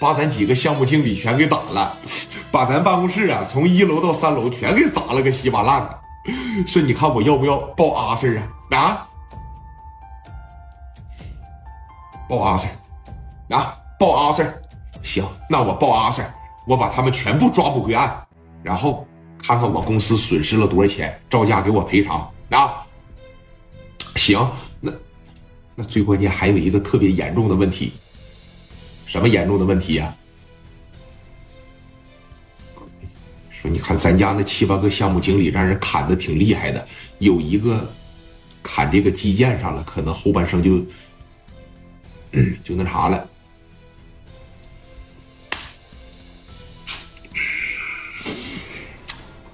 把咱几个项目经理全给打了，把咱办公室啊从一楼到三楼全给砸了个稀巴烂的。说你看我要不要报阿 Sir 啊？啊，报阿 Sir，啊，报阿 Sir。行，那我报阿 Sir，我把他们全部抓捕归案，然后看看我公司损失了多少钱，照价给我赔偿啊。行，那那最关键还有一个特别严重的问题，什么严重的问题呀、说你看咱家那七八个项目经理让人砍的挺厉害的，有一个砍这个基建上了，可能后半生就就那啥了。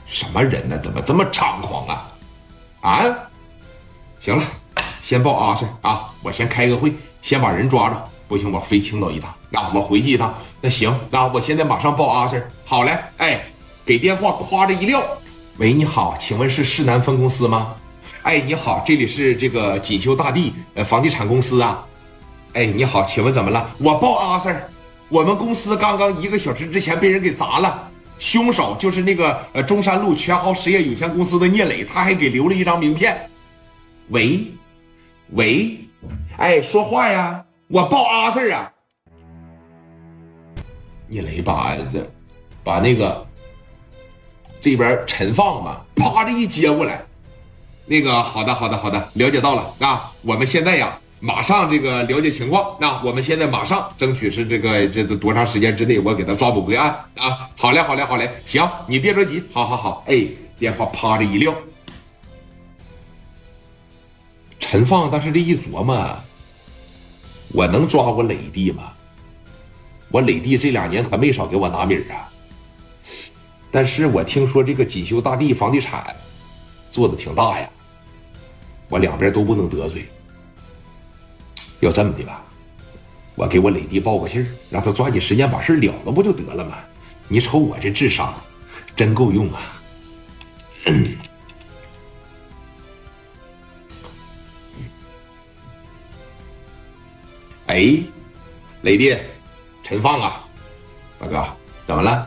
什么人呢？怎么这么猖狂啊？啊！行了，先报阿 Sir 啊！我先开个会，先把人抓着。不行，我飞青岛一趟。那、我回去一趟。那行，那、我现在马上报阿 Sir。好嘞，哎，给电话夸着一撂。喂，你好，请问是市南分公司吗？哎，你好，这里是这个锦绣大地呃房地产公司啊。哎，你好，请问怎么了？我报阿 Sir，我们公司刚刚一个小时之前被人给砸了，凶手就是那个呃中山路全豪实业有限公司的聂磊，他还给留了一张名片。喂，喂，哎，说话呀！我报阿 Sir 啊！聂磊把把那个这边陈放嘛，啪的一接过来，那个好的好的好的，了解到了啊！我们现在呀，马上这个了解情况啊，我们现在马上争取是这个这这多长时间之内，我给他抓捕归案啊！好嘞好嘞好嘞，行，你别着急，好好好，哎，电话啪的一撂。陈放当时这一琢磨，我能抓我磊弟吗？我磊弟这两年可没少给我拿米儿啊。但是我听说这个锦绣大地房地产做的挺大呀，我两边都不能得罪。要这么的吧，我给我磊弟报个信儿，让他抓紧时间把事儿了了，不就得了吗？你瞅我这智商，真够用啊！哎，雷弟，陈放啊，大哥，怎么了？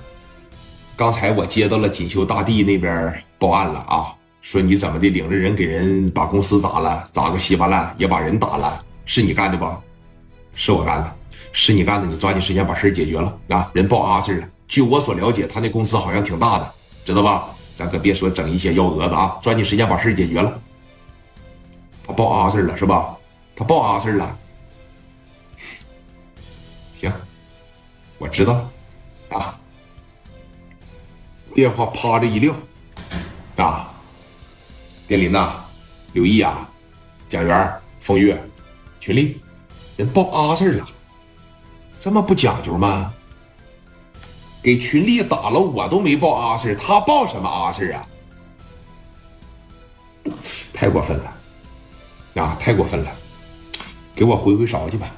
刚才我接到了锦绣大地那边报案了啊，说你怎么的领着人给人把公司砸了，砸个稀巴烂，也把人打了，是你干的吧？是我干的，是你干的，你抓紧时间把事解决了啊！人报阿 Sir 了，据我所了解，他那公司好像挺大的，知道吧？咱可别说整一些幺蛾子啊，抓紧时间把事解决了。他报阿 Sir 了是吧？他报阿 Sir 了。我知道，啊。电话啪的一撂，啊，电林呐，刘毅啊，蒋元、风月、群力，人报阿 Sir 了，这么不讲究吗？给群力打了，我都没报阿 Sir，他报什么阿 Sir 啊？太过分了，啊，太过分了，给我回回勺去吧，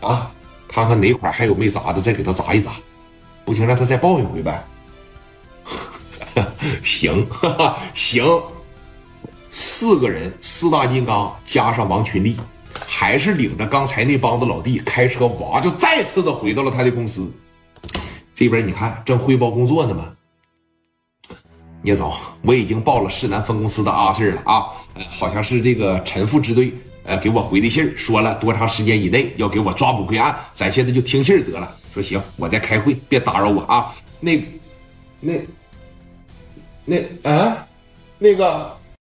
啊。看看哪块还有没砸的，再给他砸一砸，不行让他再报一回呗。行，哈哈，行，四个人，四大金刚加上王群力，还是领着刚才那帮子老弟开车哇，就再次的回到了他的公司。这边你看正汇报工作呢嘛。聂总，我已经报了市南分公司的阿 Sir 了啊，好像是这个陈副支队。呃，给我回的信儿说了多长时间以内要给我抓捕归案，咱现在就听信儿得了。说行，我在开会，别打扰我啊。那，那，那啊，那个